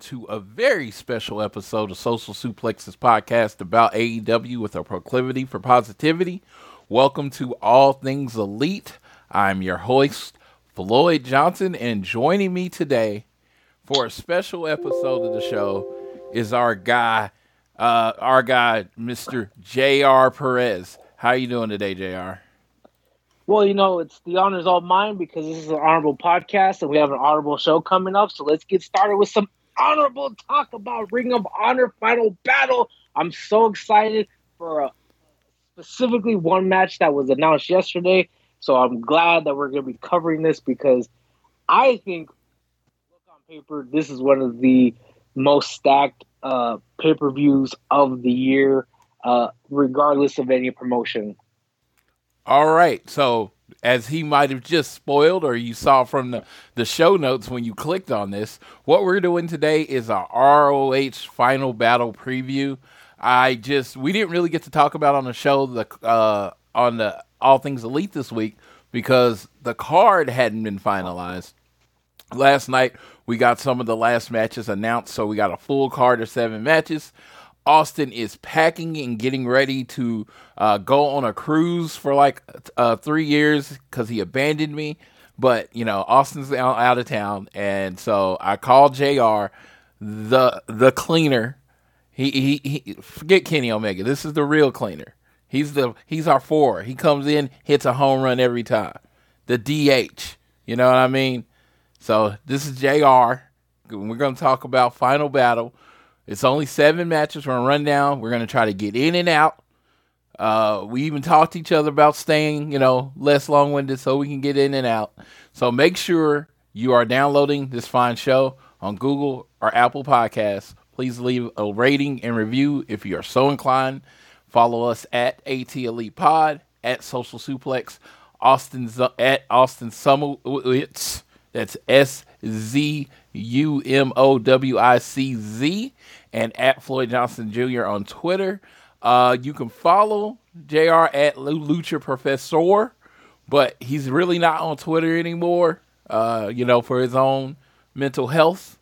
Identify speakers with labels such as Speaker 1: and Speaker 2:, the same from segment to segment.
Speaker 1: To a very special episode of Social Suplexes podcast about AEW with a proclivity for positivity. Welcome to All Things Elite. I'm your host, Floyd Johnson, and joining me today for a special episode of the show is our guy, uh, our guy, Mr. J.R. Perez. How you doing today, J.R.?
Speaker 2: Well, you know, it's the honor's all mine because this is an honorable podcast and we have an honorable show coming up. So let's get started with some honorable talk about Ring of Honor Final Battle. I'm so excited for a, specifically one match that was announced yesterday. So I'm glad that we're going to be covering this because I think, look on paper, this is one of the most stacked uh, pay per views of the year, uh, regardless of any promotion.
Speaker 1: All right. So, as he might have just spoiled, or you saw from the, the show notes when you clicked on this, what we're doing today is a ROH final battle preview. I just we didn't really get to talk about on the show the uh, on the All Things Elite this week because the card hadn't been finalized. Last night we got some of the last matches announced, so we got a full card of seven matches. Austin is packing and getting ready to uh, go on a cruise for like uh, three years because he abandoned me. But you know, Austin's out, out of town, and so I called Jr. the the cleaner. He, he he forget Kenny Omega. This is the real cleaner. He's the he's our four. He comes in, hits a home run every time. The DH. You know what I mean? So this is Jr. We're to talk about Final Battle. It's only seven matches. We're gonna run down. We're gonna try to get in and out. Uh, we even talked to each other about staying, you know, less long winded so we can get in and out. So make sure you are downloading this fine show on Google or Apple Podcasts. Please leave a rating and review if you are so inclined. Follow us at AT Elite Pod at Social Suplex, Austin at Austin Szumowicz. That's S Z U M O W I C Z and at Floyd Johnson Jr. on Twitter. Uh, you can follow JR at Lucha Professor, but he's really not on Twitter anymore, uh, you know, for his own mental health.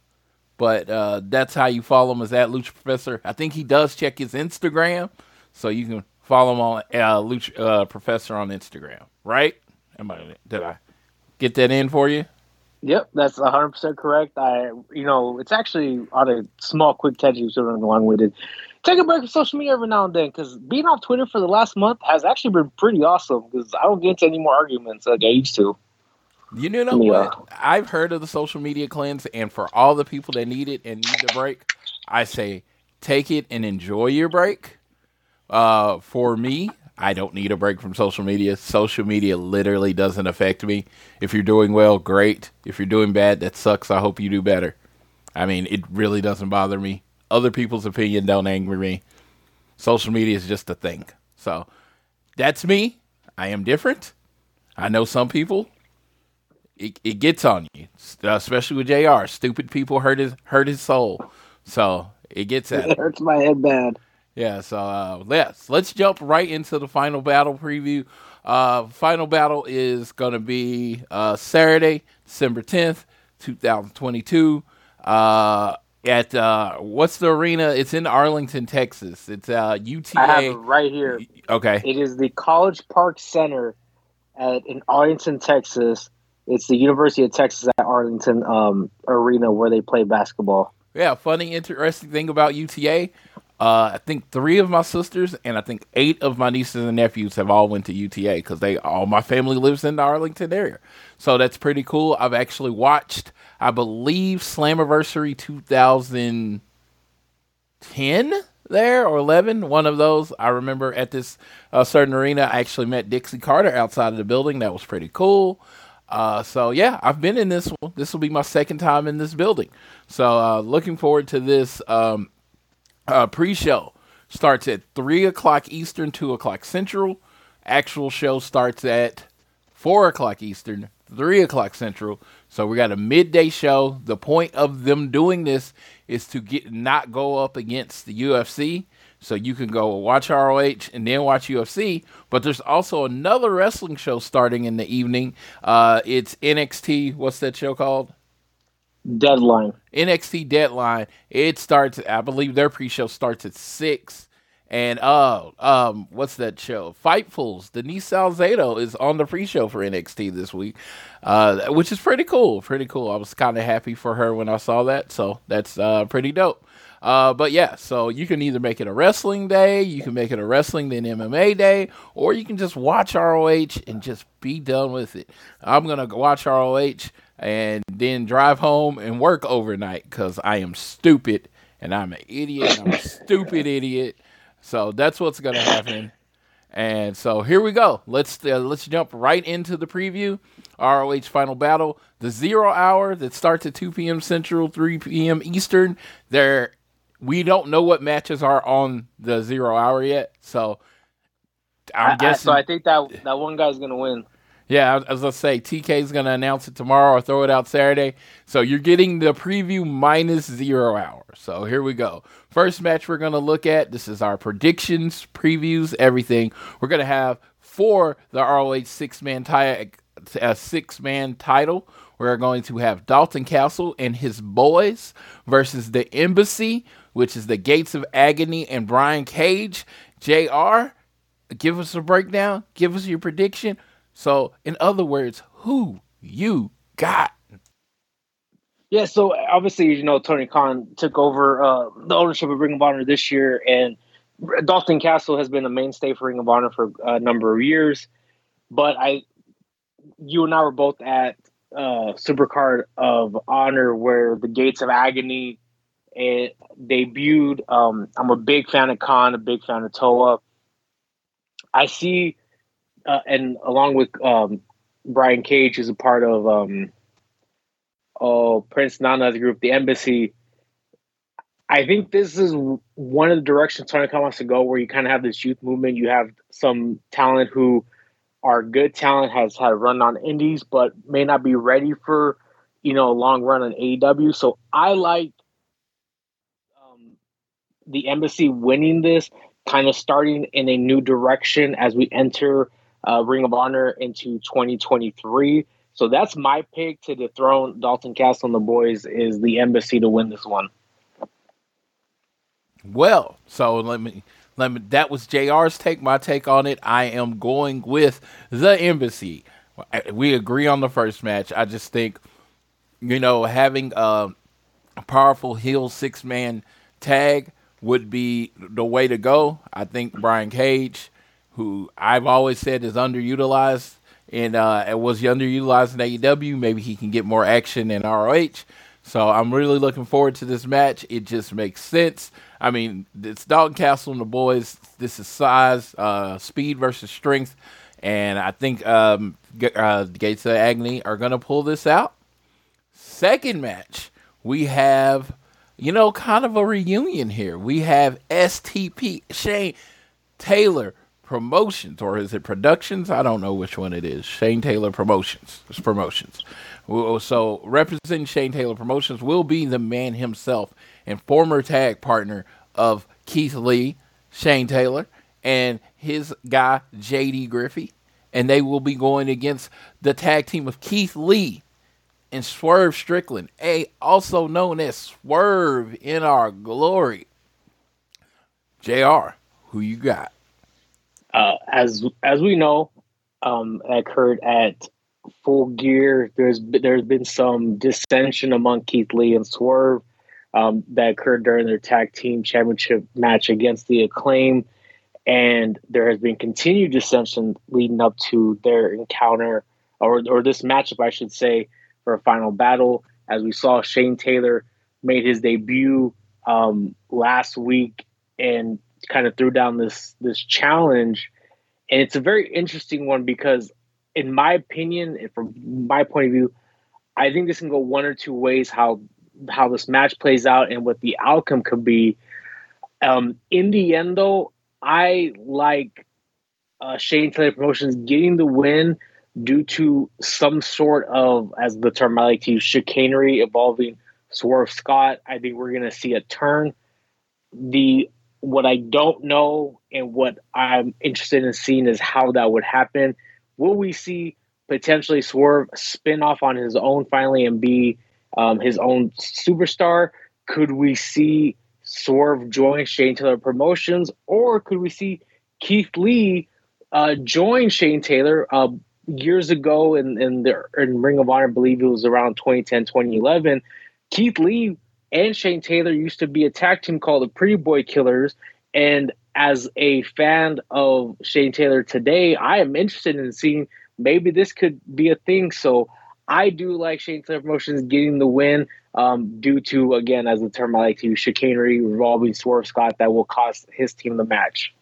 Speaker 1: But uh, that's how you follow him is at Lucha Professor. I think he does check his Instagram, so you can follow him on uh, Lucha uh, Professor on Instagram, right? I, did I get that in for you?
Speaker 2: Yep, that's 100% correct. I, you know, it's actually on a small, quick tangent, sort of long winded. Take a break from social media every now and then because being off Twitter for the last month has actually been pretty awesome because I don't get into any more arguments like I used to.
Speaker 1: You know
Speaker 2: Yeah.
Speaker 1: what? I've heard of the social media cleanse, and for all the people that need it and need the break, I say take it and enjoy your break. Uh, for me, I don't need a break from social media. Social media literally doesn't affect me. If you're doing well, great. If you're doing bad, that sucks. I hope you do better. I mean, it really doesn't bother me. Other people's opinion don't anger me. Social media is just a thing. So that's me. I am different. I know some people. It, it gets on you, especially with Jr. Stupid people hurt his hurt his soul. So it gets at.
Speaker 2: It hurts my head bad.
Speaker 1: Yeah, so uh, let's let's jump right into the final battle preview. Uh, final battle is going to be uh, Saturday, December tenth, 2022. Uh, at uh, what's the arena? It's in Arlington, Texas. It's uh, UTA.
Speaker 2: I have it right here.
Speaker 1: Okay.
Speaker 2: It is the College Park Center at in Arlington, Texas. It's the University of Texas at Arlington um, Arena where they play basketball.
Speaker 1: Yeah, funny, interesting thing about UTA. Uh, I think three of my sisters and I think eight of my nieces and nephews have all went to UTA because they all my family lives in the Arlington area. So that's pretty cool. I've actually watched, I believe, Slammiversary 2010 there or 11, one of those. I remember at this uh, certain arena, I actually met Dixie Carter outside of the building. That was pretty cool. Uh, so yeah, I've been in this one. This will be my second time in this building. So uh, looking forward to this um, uh, pre-show. Starts at three o'clock Eastern, two o'clock Central. Actual show starts at four o'clock Eastern, three o'clock Central. So we got a midday show. The point of them doing this is to get not go up against the UFC. So you can go watch ROH and then watch UFC. But there's also another wrestling show starting in the evening. Uh, it's NXT. What's that show called?
Speaker 2: Deadline.
Speaker 1: NXT Deadline. It starts. I believe their pre-show starts at six. And uh, um, what's that show? Fightfuls. Denise Salcedo is on the pre-show for NXT this week, uh, which is pretty cool. Pretty cool. I was kind of happy for her when I saw that, so that's uh, pretty dope. Uh, but yeah, so you can either make it a wrestling day, you can make it a wrestling then MMA day, or you can just watch ROH and just be done with it. I'm gonna watch ROH and then drive home and work overnight because I am stupid and I'm an idiot. I'm a stupid idiot. So that's what's gonna happen. And so here we go. Let's uh, let's jump right into the preview. ROH Final Battle, the zero hour that starts at 2 p.m. Central, 3 p.m. Eastern. There, we don't know what matches are on the zero hour yet. So I'm
Speaker 2: I, I,
Speaker 1: guessing.
Speaker 2: so I think that that one guy's gonna win.
Speaker 1: Yeah, as I say, TK is going to announce it tomorrow or throw it out Saturday. So you're getting the preview minus zero hour. So here we go. First match we're going to look at. This is our predictions, previews, everything. We're going to have for the ROH six man tie, uh, six man title. We're going to have Dalton Castle and his boys versus the Embassy, which is the Gates of Agony and Brian Cage. Jr. Give us a breakdown. Give us your prediction. So, in other words, who you got?
Speaker 2: Yeah, so obviously, you know, Tony Khan took over uh, the ownership of Ring of Honor this year, and Dalton Castle has been a mainstay for Ring of Honor for a number of years. But I, you and I were both at uh, Supercard of Honor, where the Gates of Agony it debuted. Um, I'm a big fan of Kaun, a big fan of Toa. I see uh, and along with um, Brian Cage, who's a part of um, oh Prince Nana's group, the Embassy. I think this is one of the directions Tony Khan wants to go, where you kind of have this youth movement. You have some talent who are good talent, has had a run on indies, but may not be ready for you know a long run on AEW. So I like the Embassy winning this, kind of starting in a new direction as we enter uh, Ring of Honor into 2023. So that's my pick to dethrone Dalton Castle and the boys is the Embassy to win this one.
Speaker 1: Well, so let me let me. That was Jr's take. My take on it. I am going with the Embassy. We agree on the first match. I just think, you know, having a powerful heel six man tag would be the way to go. I think Brian Cage who I've always said is underutilized and uh, was underutilized in AEW. Maybe he can get more action in ROH. So I'm really looking forward to this match. It just makes sense. I mean, it's Dalton Castle and the boys. This is size, uh, speed versus strength, and I think um, uh, Gates of Agony are going to pull this out. Second match, we have, you know, kind of a reunion here. We have STP Shane Taylor Promotions, or is it Productions? I don't know which one it is. Shane Taylor Promotions. It's Promotions. So representing Shane Taylor Promotions will be the man himself and former tag partner of Keith Lee, Shane Taylor, and his guy JD Griffey, and they will be going against the tag team of Keith Lee and Swerve Strickland, a also known as Swerve in our glory. Jr. Who you got?
Speaker 2: Uh, as as we know, um, that occurred at Full Gear. There's there's been some dissension among Keith Lee and Swerve um, that occurred during their tag team championship match against the Acclaim, and there has been continued dissension leading up to their encounter or or this matchup, I should say, for a final battle. As we saw, Shane Taylor made his debut um, last week and kind of threw down this this challenge, and it's a very interesting one because, in my opinion, and from my point of view, I think this can go one or two ways. How how this match plays out and what the outcome could be. Um, in the end, though, I like uh, Shane Taylor Promotions getting the win due to some sort of, as the term I like to use, chicanery involving Swerve Scott. I think we're going to see a turn. The what I don't know and what I'm interested in seeing is how that would happen. Will we see potentially Swerve spin off on his own finally and be um, his own superstar? Could we see Swerve join Shane Taylor Promotions, or could we see Keith Lee uh, join Shane Taylor? Uh, years ago in, in the in Ring of Honor, I believe it was around 2010, 2011, Keith Lee and Shane Taylor used to be a tag team called the Pretty Boy Killers. And as a fan of Shane Taylor today, I am interested in seeing maybe this could be a thing. So I do like Shane Taylor Promotions getting the win um, due to, again, as the term I like to use, chicanery revolving Swerve Scott that will cost his team the match.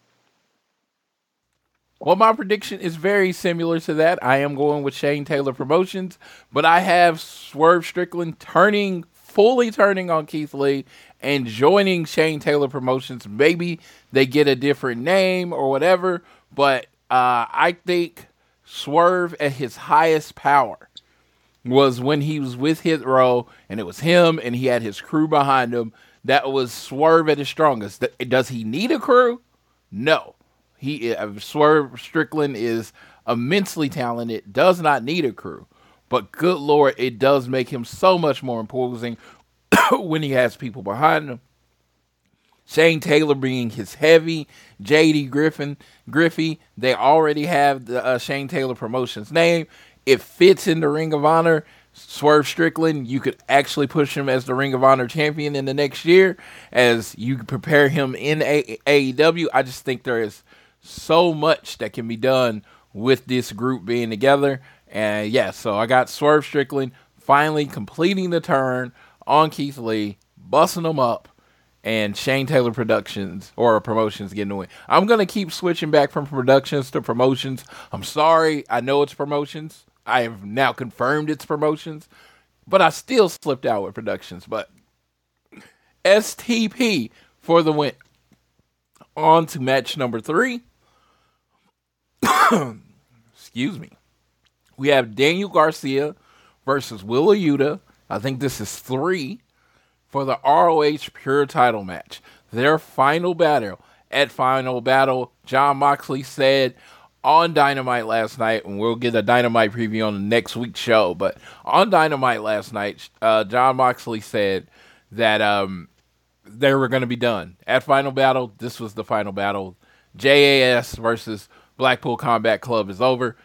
Speaker 1: Well, my prediction is very similar to that. I am going with Shane Taylor Promotions, but I have Swerve Strickland turning, fully turning on Keith Lee and joining Shane Taylor Promotions. Maybe they get a different name or whatever, but uh, I think Swerve at his highest power was when he was with Hit Row and it was him and he had his crew behind him. That was Swerve at his strongest. Does he need a crew? No. He uh, Swerve Strickland is immensely talented, does not need a crew. But good lord, it does make him so much more imposing when he has people behind him. Shane Taylor being his heavy, JD Griffin, Griffey, they already have the uh, Shane Taylor Promotions name. It fits in the Ring of Honor. Swerve Strickland, you could actually push him as the Ring of Honor champion in the next year as you prepare him in AEW. I just think there is so much that can be done with this group being together. And yeah, so I got Swerve Strickland finally completing the turn on Keith Lee, busting him up, and Shane Taylor Productions or Promotions getting win. I'm gonna keep switching back from productions to promotions. I'm sorry, I know it's promotions. I have now confirmed it's promotions, but I still slipped out with productions. But STP for the win. On to match number three. Excuse me. We have Daniel Garcia versus Wheeler Yuta. I think this is three for the ROH Pure title match. Their final battle. At final battle, Jon Moxley said on Dynamite last night, and we'll get a Dynamite preview on the next week's show. But on Dynamite last night, uh, Jon Moxley said that um, they were going to be done at final battle. This was the final battle. JAS versus Blackpool Combat Club is over.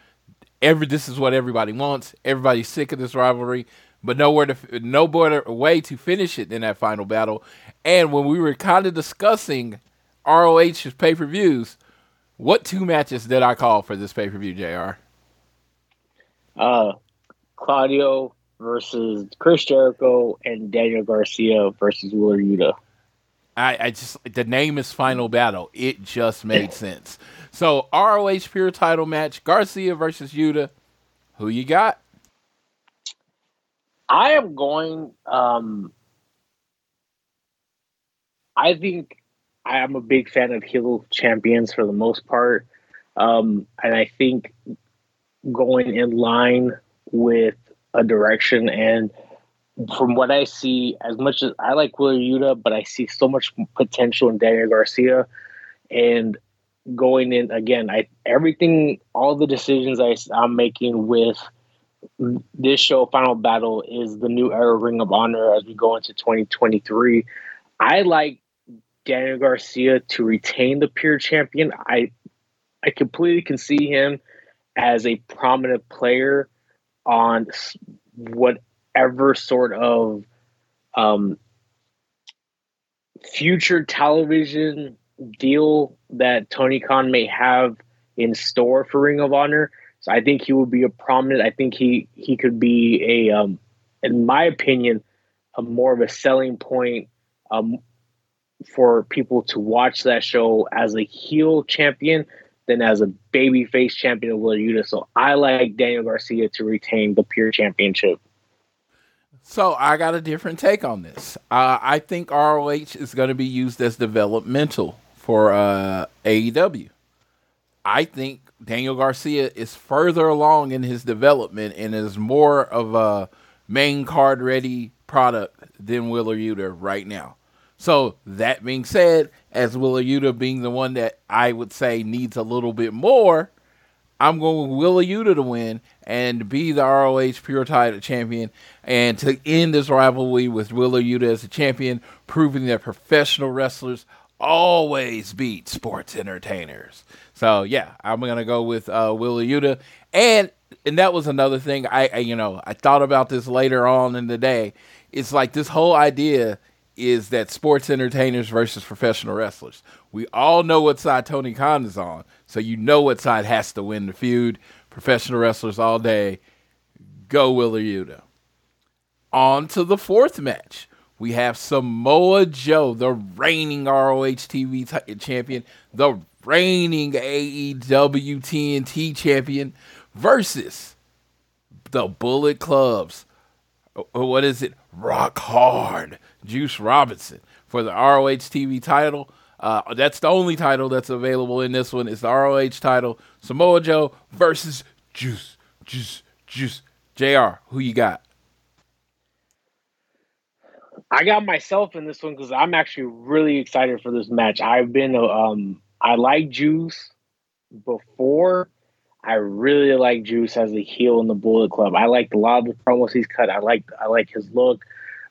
Speaker 1: Every this is what everybody wants. Everybody's sick of this rivalry, but nowhere to no better way to finish it than that final battle. And when we were kind of discussing ROH's pay per views, what two matches did I call for this pay per view, Jr.
Speaker 2: Uh, Claudio versus Chris Jericho and Daniel Garcia versus Wheeler Yuta.
Speaker 1: I, I just the name is Final Battle. It just made sense. So ROH Pure Title match: Garcia versus Yuta. Who you got?
Speaker 2: I am going. Um, I think I am a big fan of heel champions for the most part, um, and I think going in line with a direction and from what I see, as much as I like Wheeler Yuta, but I see so much potential in Daniel Garcia, and going in again, I everything, all the decisions I, I'm making with this show, Final Battle, is the new era Ring of Honor as we go into 2023. I like Daniel Garcia to retain the pure champion. I I completely can see him as a prominent player on s- whatever sort of um, future television deal that Tony Khan may have in store for Ring of Honor. So I think he would be a prominent. I think he he could be a, um, in my opinion, a more of a selling point um, for people to watch that show as a heel champion than as a babyface champion of Wheeler Yuta. So I like Daniel Garcia to retain the pure championship.
Speaker 1: So I got a different take on this. Uh, I think ROH is going to be used as developmental for uh, AEW. I think Daniel Garcia is further along in his development and is more of a main card ready product than Wheeler Yuta right now. So that being said, as Wheeler Yuta being the one that I would say needs a little bit more, I'm going with Wheeler Yuta to win and be the ROH Pure Title champion and to end this rivalry with Wheeler Yuta as a champion, proving that professional wrestlers always beat sports entertainers. So yeah, I'm gonna go with uh, Wheeler Yuta, and and that was another thing I, I you know I thought about this later on in the day. It's like this whole idea is that sports entertainers versus professional wrestlers. We all know what side Tony Khan is on, so you know what side has to win the feud. Professional wrestlers all day. Go Wheeler Yuta. On to the fourth match. We have Samoa Joe, the reigning ROH TV t- champion, the reigning AEW TNT champion, versus the Bullet Club's uh, what is it? Rock Hard, Juice Robinson for the ROH TV title. Uh, that's the only title that's available in this one. It's the ROH title. Samoa Joe versus Juice, Juice, Juice. Jr. Who you got?
Speaker 2: I got myself in this one because I'm actually really excited for this match. I've been um I like Juice before. I really like Juice as a heel in the Bullet Club. I liked a lot of the promos he's cut. I like I like his look.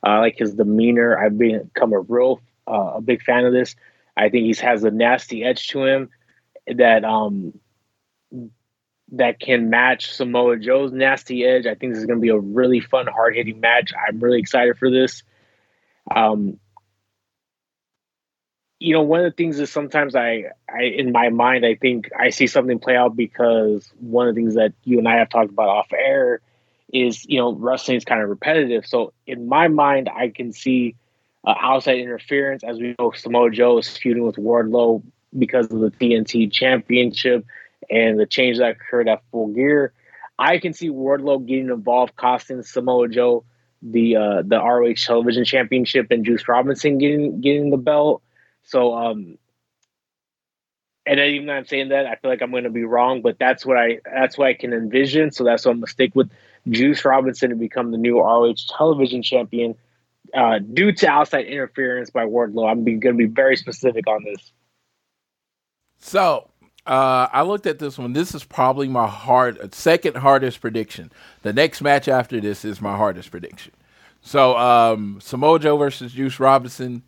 Speaker 2: I like his demeanor. I've become a real uh, a big fan of this. I think he has a nasty edge to him that um that can match Samoa Joe's nasty edge. I think this is going to be a really fun, hard hitting match. I'm really excited for this. Um, you know, one of the things is sometimes I, I, in my mind, I think I see something play out because one of the things that you and I have talked about off air is, you know, wrestling is kind of repetitive. So in my mind, I can see uh, outside interference as we know Samoa Joe is feuding with Wardlow because of the TNT Championship and the change that occurred at Full Gear. I can see Wardlow getting involved, costing Samoa Joe the uh, the ROH Television Championship and Juice Robinson getting getting the belt. So, um, and even though I'm saying that, I feel like I'm going to be wrong, but that's what I that's what I can envision. So that's what I'm going to stick with Juice Robinson to become the new ROH Television Champion uh, due to outside interference by Wardlow. I'm going to be very specific on this.
Speaker 1: So uh, I looked at this one. This is probably my hard second hardest prediction. The next match after this is my hardest prediction. So um, Joe versus Juice Robinson.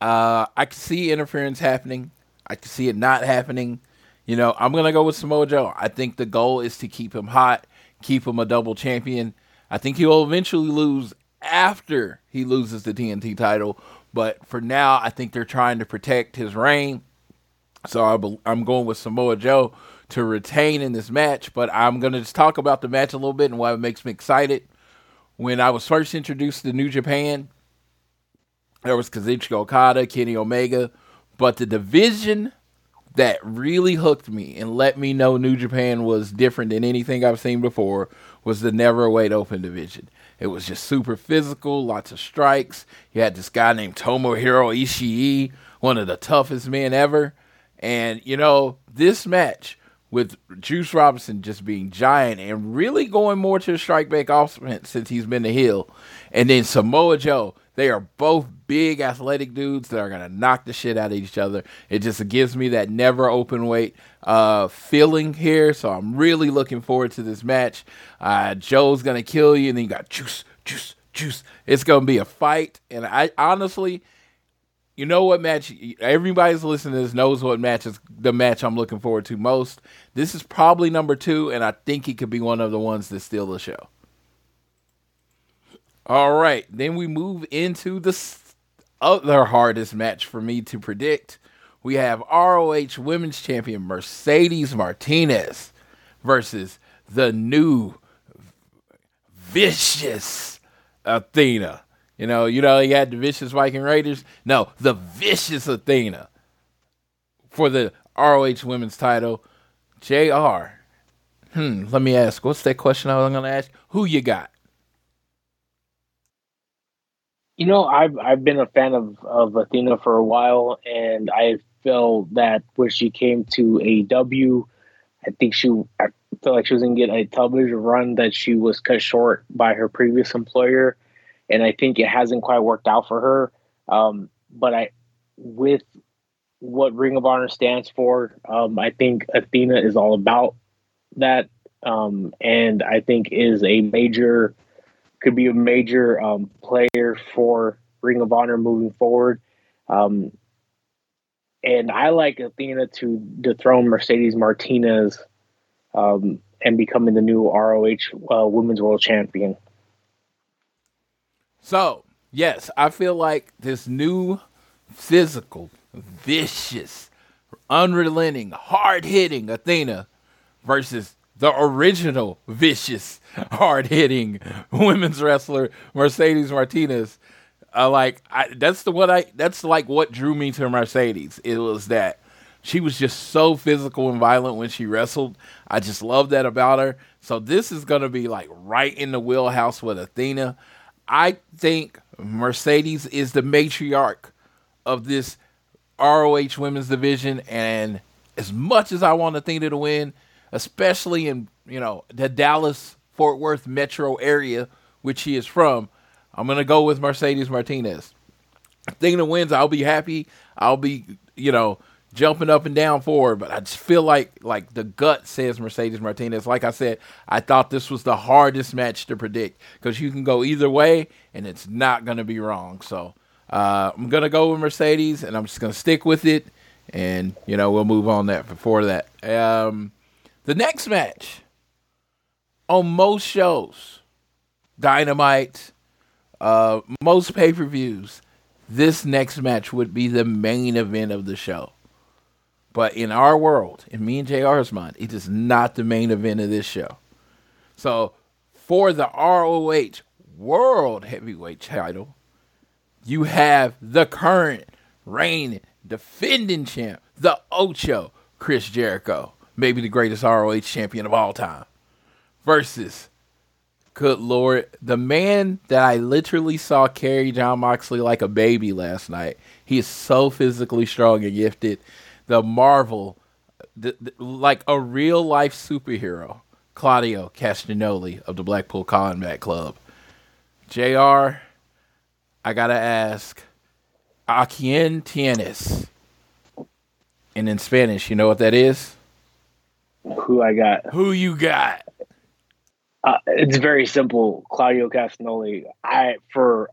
Speaker 1: Uh, I can see interference happening. I can see it not happening. You know, I'm gonna go with Samoa Joe. I think the goal is to keep him hot, keep him a double champion. I think he will eventually lose after he loses the TNT title, but for now, I think they're trying to protect his reign. So I I'm going with Samoa Joe to retain in this match, but I'm going to just talk about the match a little bit and why it makes me excited. When I was first introduced to New Japan, there was Kazuchika Okada, Kenny Omega, but the division that really hooked me and let me know New Japan was different than anything I've seen before was the Neverweight Open division. It was just super physical, lots of strikes. You had this guy named Tomohiro Ishii, one of the toughest men ever. And, you know, this match with Juice Robinson just being giant and really going more to the strike back offense since he's been the heel. And then Samoa Joe, they are both big athletic dudes that are gonna knock the shit out of each other. It just gives me that never open weight uh, feeling here. So I'm really looking forward to this match. Uh, Joe's gonna kill you, and then you got juice, juice, juice. It's gonna be a fight, and I honestly. You know what match? Everybody's listening to this knows what match is the match I'm looking forward to most. This is probably number two, and I think it could be one of the ones that steal the show. All right, then we move into the other hardest match for me to predict. We have ROH Women's Champion Mercedes Martinez versus the new vicious Athena. You know, you know, you had the vicious Viking Raiders. No, the vicious Athena for the ROH Women's title. JR. Hmm, let me ask. What's that question I was going to ask? Who you got?
Speaker 2: You know, I've I've been a fan of, of Athena for a while, and I feel that when she came to AEW, I think she I feel like she was gonna get a television run that she was cut short by her previous employer, and I think it hasn't quite worked out for her. Um, but I, with what Ring of Honor stands for, um, I think Athena is all about that, um, and I think is a major could be a major um, player for Ring of Honor moving forward. Um, and I like Athena to dethrone Mercedes Martinez um, and becoming the new ROH uh, Women's World Champion.
Speaker 1: So, yes, I feel like this new physical, vicious, unrelenting, hard hitting Athena versus the original vicious, hard hitting women's wrestler Mercedes Martinez. Uh, like I, that's the what I that's like what drew me to Mercedes. It was that she was just so physical and violent when she wrestled. I just love that about her. So this is gonna be like right in the wheelhouse with Athena. I think Mercedes is the matriarch of this ROH women's division, and as much as I want Athena to win, especially in you know the Dallas Fort Worth metro area, which he is from, I'm gonna go with Mercedes Martinez. Athena wins, I'll be happy. I'll be you know jumping up and down for her, but I just feel like like the gut says Mercedes Martinez. Like I said, I thought this was the hardest match to predict because you can go either way and it's not gonna be wrong. So uh, I'm gonna go with Mercedes and I'm just gonna stick with it, and you know we'll move on that before that. Um, the next match on most shows, Dynamite, uh, most pay per views, this next match would be the main event of the show. But in our world, in me and JR's mind, it is not the main event of this show. So for the ROH World Heavyweight title, you have the current reigning defending champ, the Ocho, Chris Jericho, maybe the greatest ROH champion of all time, versus, good lord, the man that I literally saw carry Jon Moxley like a baby last night. He is so physically strong and gifted. The Marvel, the, the- like a real life superhero, Claudio Castagnoli of the Blackpool Combat Club. JR, I gotta ask, ¿A quién tienes? And in Spanish, you know what that is?
Speaker 2: Who I got?
Speaker 1: Who you got?
Speaker 2: Uh, it's very simple. Claudio Castagnoli. I for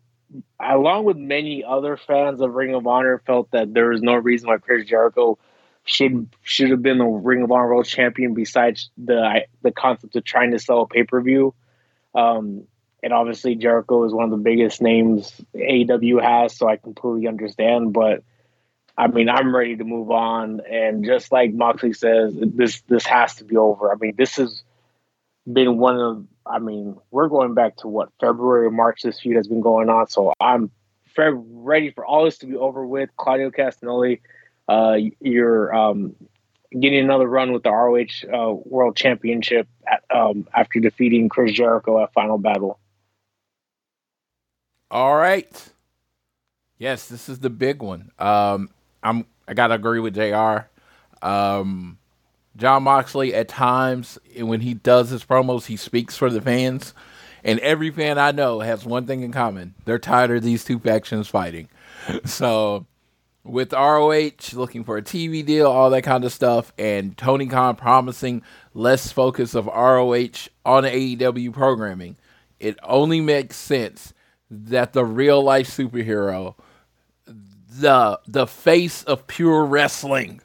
Speaker 2: along with many other fans of Ring of Honor felt that there was no reason why Chris Jericho should should have been the Ring of Honor World Champion besides the the concept of trying to sell a pay per view. Um, and obviously Jericho is one of the biggest names AEW has, so I completely understand. But I mean, I'm ready to move on. And just like Moxley says, this this has to be over. I mean, this has been one of. I mean, we're going back to what February, March. This feud has been going on, so I'm ready for all this to be over with. Claudio Castagnoli, uh, you're um, getting another run with the ROH uh, World Championship at, um, after defeating Chris Jericho at Final Battle.
Speaker 1: All right. Yes, this is the big one. Um, I'm I gotta agree with Jr. Um, Jon Moxley at times when he does his promos, he speaks for the fans, And every fan I know has one thing in common: they're tired of these two factions fighting. So, with ROH looking for a TV deal, all that kind of stuff, and Tony Khan promising less focus of ROH on AEW programming, it only makes sense that the real life superhero, the the face of pure wrestling,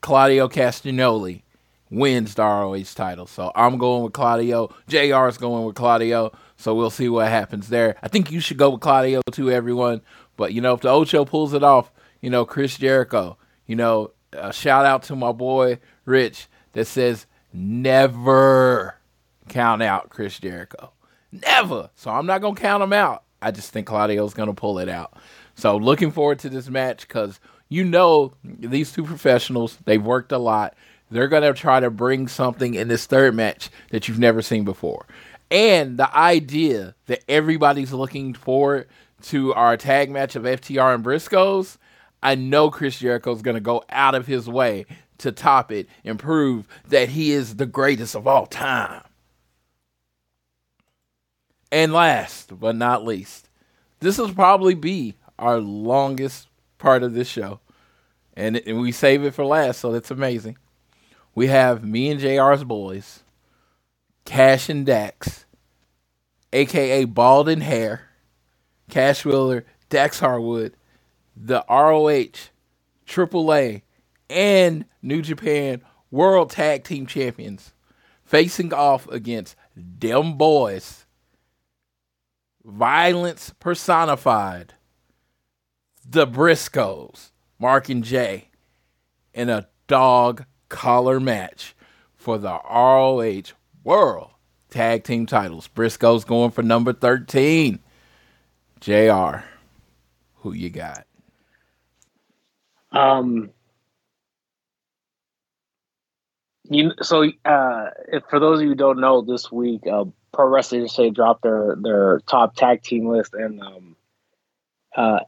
Speaker 1: Claudio Castagnoli, wins the ROH title. So I'm going with Claudio. JR is going with Claudio. So we'll see what happens there. I think you should go with Claudio too, everyone. But you know, if the Ocho pulls it off, you know, Chris Jericho, you know, a shout out to my boy Rich that says never count out Chris Jericho. Never. So I'm not gonna count him out. I just think Claudio's gonna pull it out. So looking forward to this match because you know these two professionals, they've worked a lot. They're gonna try to bring something in this third match that you've never seen before. And the idea that everybody's looking forward to our tag match of FTR and Briscoes, I know Chris Jericho's going to go out of his way to top it and prove that he is the greatest of all time. And last but not least, this will probably be our longest part of this show. And, and we save it for last, so that's amazing. We have me and JR's boys, Cash and Dax, aka Bald and Hair, Cash Wheeler, Dax Harwood, the ROH, AAA, and New Japan World Tag Team Champions facing off against them boys. Violence personified. The Briscoes, Mark and Jay, in a dog collar match for the ROH World Tag Team titles. Briscoes going for number 13. JR, who you got?
Speaker 2: Um, you so uh, if, for those of you who don't know, this week uh, Pro Wrestling Say dropped their their top tag team list, and um, uh,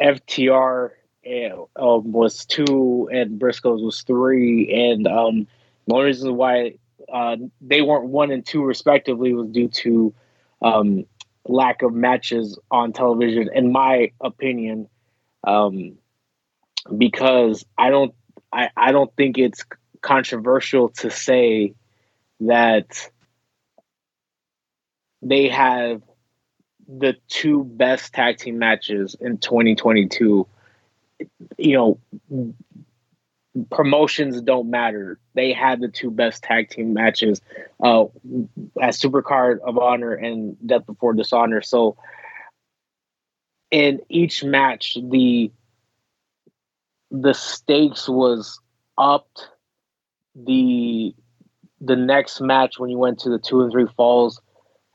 Speaker 2: FTR uh, um, was two, and Briscoes was three, and um, the only reason why uh, they weren't one and two respectively was due to um, lack of matches on television, in my opinion. Um, because I don't, I, I don't think it's controversial to say that they have the two best tag team matches in 2022. You know, promotions don't matter. They had the two best tag team matches uh, as Supercard of Honor and Death Before Dishonor. So, in each match, the the stakes was upped. The the next match when you went to the two and three falls,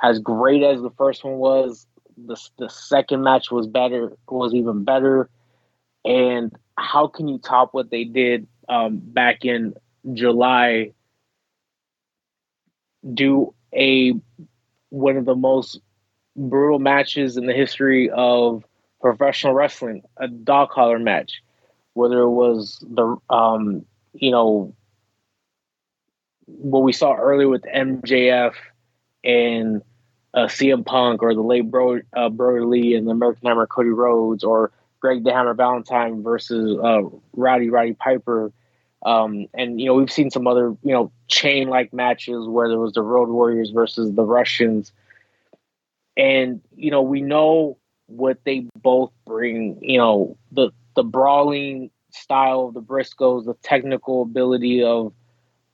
Speaker 2: as great as the first one was, the the second match was better, was even better. And how can you top what they did um, back in July? Do a one of the most brutal matches in the history of professional wrestling, a dog collar match, whether it was the um, you know what we saw earlier with MJF and uh, CM Punk or the late Bro, uh, Brodie Lee and the American Hammer Cody Rhodes or Greg the Hammer Valentine versus uh, Rowdy Roddy Piper. Um, and you know we've seen some other you know chain like matches where there was the Road Warriors versus the Russians, and you know we know what they both bring. You know the the brawling style of the Briscoes, the technical ability of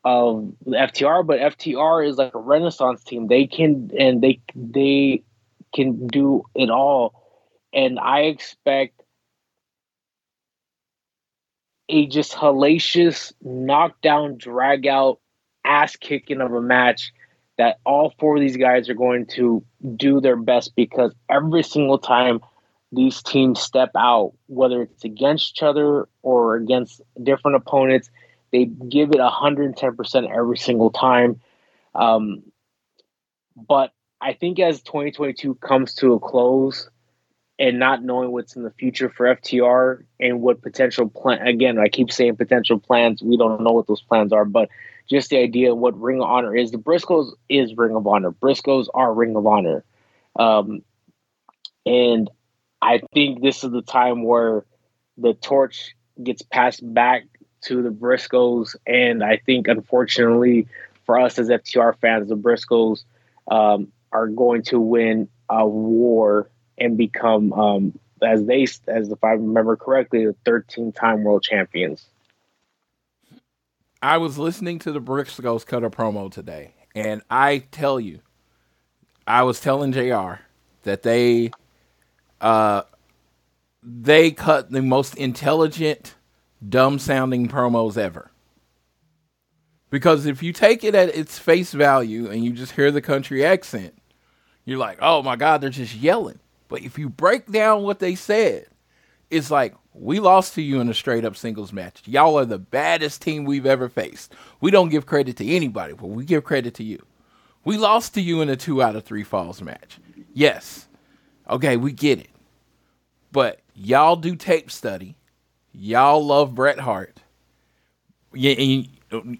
Speaker 2: of FTR, but FTR is like a renaissance team. They can and they they can do it all, and I expect a just hellacious knockdown, drag out, ass kicking of a match that all four of these guys are going to do their best because every single time these teams step out, whether it's against each other or against different opponents, they give it 110% every single time. Um, but I think as 2022 comes to a close and not knowing what's in the future for FTR and what potential plan. Again, I keep saying potential plans. We don't know what those plans are, but just the idea of what Ring of Honor is. The Briscoes is Ring of Honor. Briscoes are Ring of Honor. Um, and I think this is the time where the torch gets passed back to the Briscoes. And I think, unfortunately, for us as FTR fans, the Briscoes um, are going to win a war and become, um, as they, as if I remember correctly, the 13 time world champions.
Speaker 1: I was listening to the Briscoes cut a promo today, and I tell you, I was telling JR that they uh they cut the most intelligent, dumb sounding promos ever. Because if you take it at its face value and you just hear the country accent, you're like, oh my God, they're just yelling. But if you break down what they said, it's like, we lost to you in a straight up singles match. Y'all are the baddest team we've ever faced. We don't give credit to anybody, but we give credit to you. We lost to you in a two out of three falls match. Yes. Okay, we get it. But y'all do tape study. Y'all love Bret Hart. Yeah, you,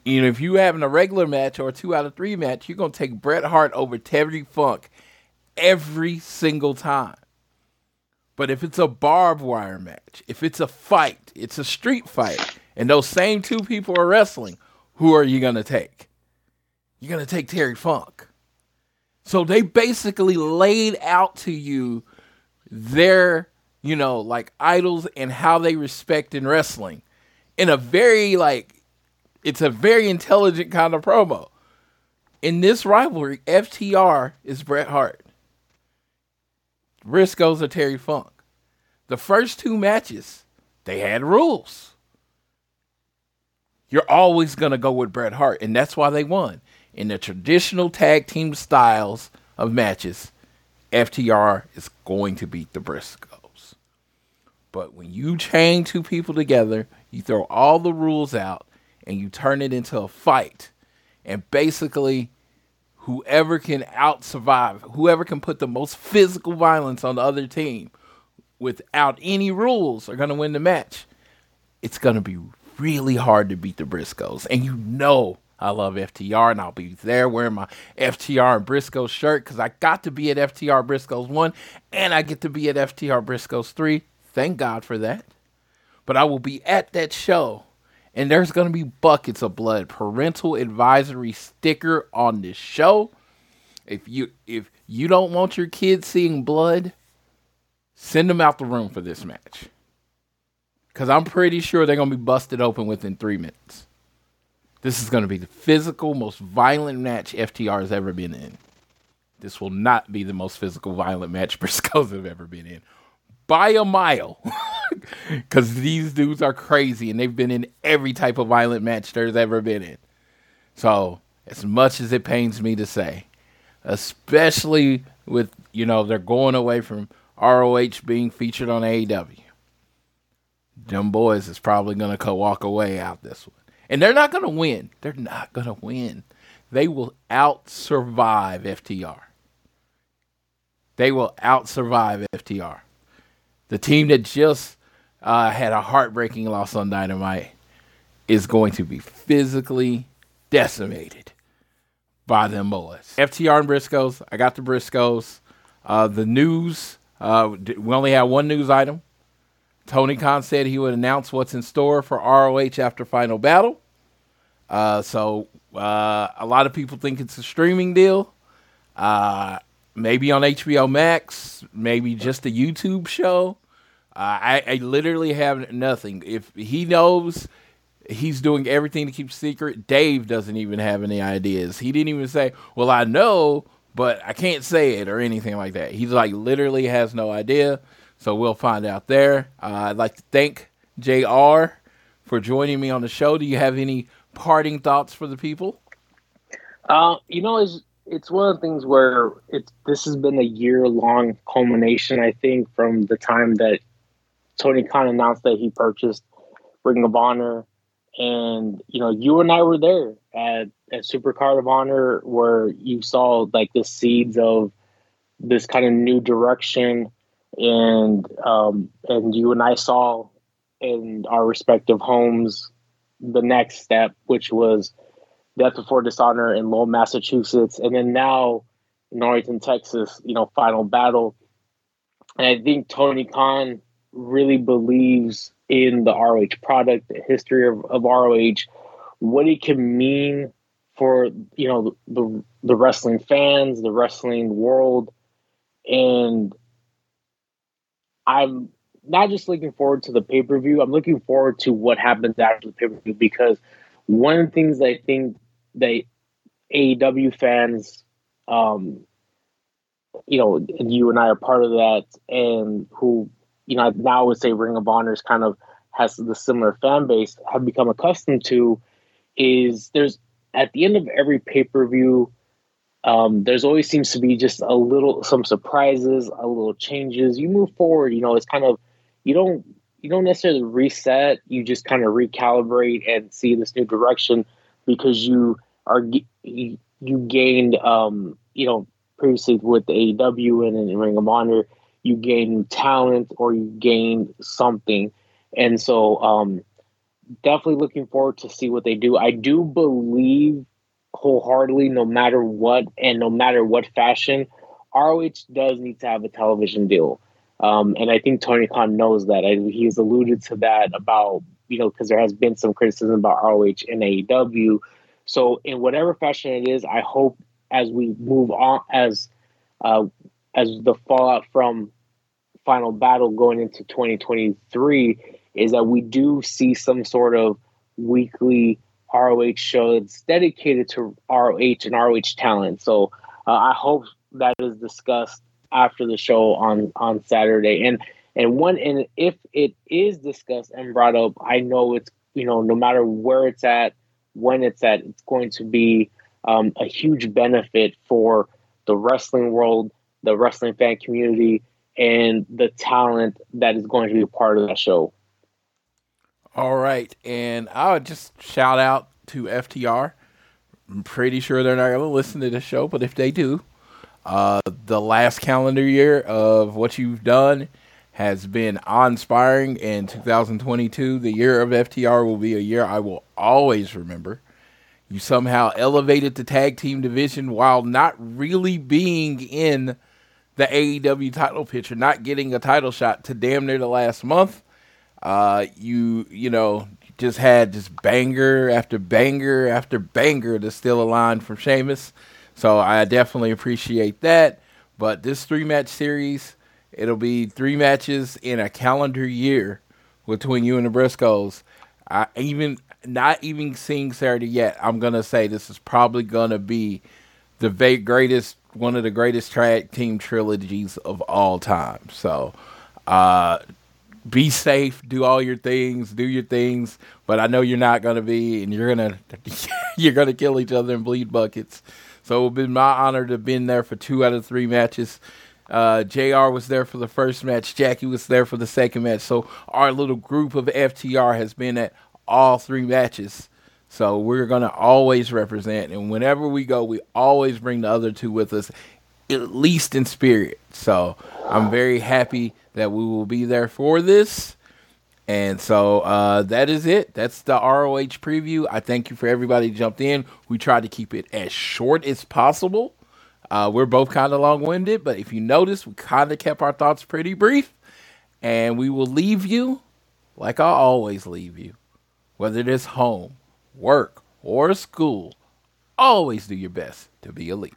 Speaker 1: you know, if you having a regular match or a two out of three match, you're gonna take Bret Hart over Terry Funk every single time. But if it's a barbed wire match, if it's a fight, it's a street fight, and those same two people are wrestling, who are you gonna take? You're gonna take Terry Funk. So they basically laid out to you their, you know, like idols and how they respect in wrestling in a very like it's a very intelligent kind of promo. In this rivalry, FTR is Bret Hart. Briscoes are Terry Funk. The first two matches, they had rules. You're always going to go with Bret Hart, and that's why they won. In the traditional tag team styles of matches, FTR is going to beat the Briscoes. But when you chain two people together, you throw all the rules out and you turn it into a fight. And basically, whoever can out survive, whoever can put the most physical violence on the other team without any rules are going to win the match. It's going to be really hard to beat the Briscoes. And you know I love FTR, and I'll be there wearing my FTR and Briscoes shirt because I got to be at FTR Briscoes 1 and I get to be at FTR Briscoes 3. Thank God for that. But I will be at that show, and there's going to be buckets of blood. Parental advisory sticker on this show. If you if you don't want your kids seeing blood, send them out the room for this match. Because I'm pretty sure they're going to be busted open within three minutes. This is going to be the physical, most violent match FTR has ever been in. This will not be the most physical, violent match Briscoes have ever been in. By a mile. Because these dudes are crazy and they've been in every type of violent match there's ever been in. So, as much as it pains me to say, especially with, you know, they're going away from ROH being featured on AEW. Them boys is probably going to walk away out this one. And they're not going to win. They're not going to win. They will out survive FTR. They will out survive FTR. The team that just uh, had a heartbreaking loss on Dynamite is going to be physically decimated by them boys. FTR and Briscoes. I got the Briscoes. Uh, the news. Uh, we only have one news item. Tony Khan said he would announce what's in store for ROH after Final Battle. Uh, so uh, a lot of people think it's a streaming deal. Uh, maybe on HBO Max, maybe just a YouTube show. Uh, I, I literally have nothing. If he knows he's doing everything to keep secret, Dave doesn't even have any ideas. He didn't even say, "Well, I know, but I can't say it" or anything like that. He's like literally has no idea. So we'll find out there. Uh, I'd like to thank Jr. for joining me on the show. Do you have any parting thoughts for the people?
Speaker 2: Uh, you know, it's it's one of the things where it's this has been a year long culmination. I think from the time that Tony Khan announced that he purchased Ring of Honor, and you know, you and I were there at at Supercard of Honor where you saw like the seeds of this kind of new direction and um, and you and I saw in our respective homes the next step, which was Death Before Dishonor in Lowell, Massachusetts, and then now in Arlington, Texas. You know, final battle. And I think Tony Khan really believes in the ROH product, the history of, of ROH, what it can mean for you know the the wrestling fans, the wrestling world, and I'm not just looking forward to the pay per view. I'm looking forward to what happens after the pay per view because one of the things I think that AEW fans, um, you know, and you and I are part of that, and who you know now I would say Ring of Honor is kind of has the similar fan base have become accustomed to is there's at the end of every pay per view. Um, there's always seems to be just a little some surprises, a little changes. You move forward, you know, it's kind of you don't you don't necessarily reset. You just kind of recalibrate and see this new direction because you are you, gained um, you know previously with AEW and in Ring of Honor, you gain talent or you gain something, and so um, definitely looking forward to see what they do. I do believe wholeheartedly, no matter what and no matter what fashion, ROH does need to have a television deal. Um, and I think Tony Khan knows that. I, he's alluded to that about, you know, because there has been some criticism about ROH and AEW. So, in whatever fashion it is, I hope as we move on, as uh, as the fallout from Final Battle going into 2023, is that we do see some sort of weekly ROH show that's dedicated to ROH and ROH talent. So uh, I hope that is discussed after the show on on Saturday. And and one and if it is discussed and brought up, I know it's you know no matter where it's at, when it's at, it's going to be um, a huge benefit for the wrestling world, the wrestling fan community, and the talent that is going to be a part of that show.
Speaker 1: All right, and I would just shout out to FTR. I'm pretty sure they're not going to listen to the show, but if they do, uh, the last calendar year of what you've done has been awe-inspiring. And 2022, the year of FTR, will be a year I will always remember. You somehow elevated the tag team division while not really being in the AEW title picture, not getting a title shot to damn near the last month. Uh, you you know just had just banger after banger after banger to steal a line from Sheamus. So I definitely appreciate that. But this three match series, it'll be three matches in a calendar year between you and the Briscoes. I even not even seeing Saturday yet. I'm gonna say this is probably gonna be the va- greatest, one of the greatest tag team trilogies of all time. So, uh, be safe, do all your things, do your things. But I know you're not gonna be, and you're gonna you're gonna kill each other and bleed buckets. So it's be my honor to have been there for two out of three matches. Uh, JR was there for the first match. Jackie was there for the second match. So our little group of FTR has been at all three matches. So we're gonna always represent, and whenever we go, we always bring the other two with us, at least in spirit. So I'm very happy that we will be there for this. And so uh, that is it. That's the ROH preview. I thank you for everybody jumped in. We tried to keep it as short as possible. Uh, we're both kind of long winded, but if you notice, we kind of kept our thoughts pretty brief. And we will leave you like I always leave you. Whether it is home, work, or school, always do your best to be elite.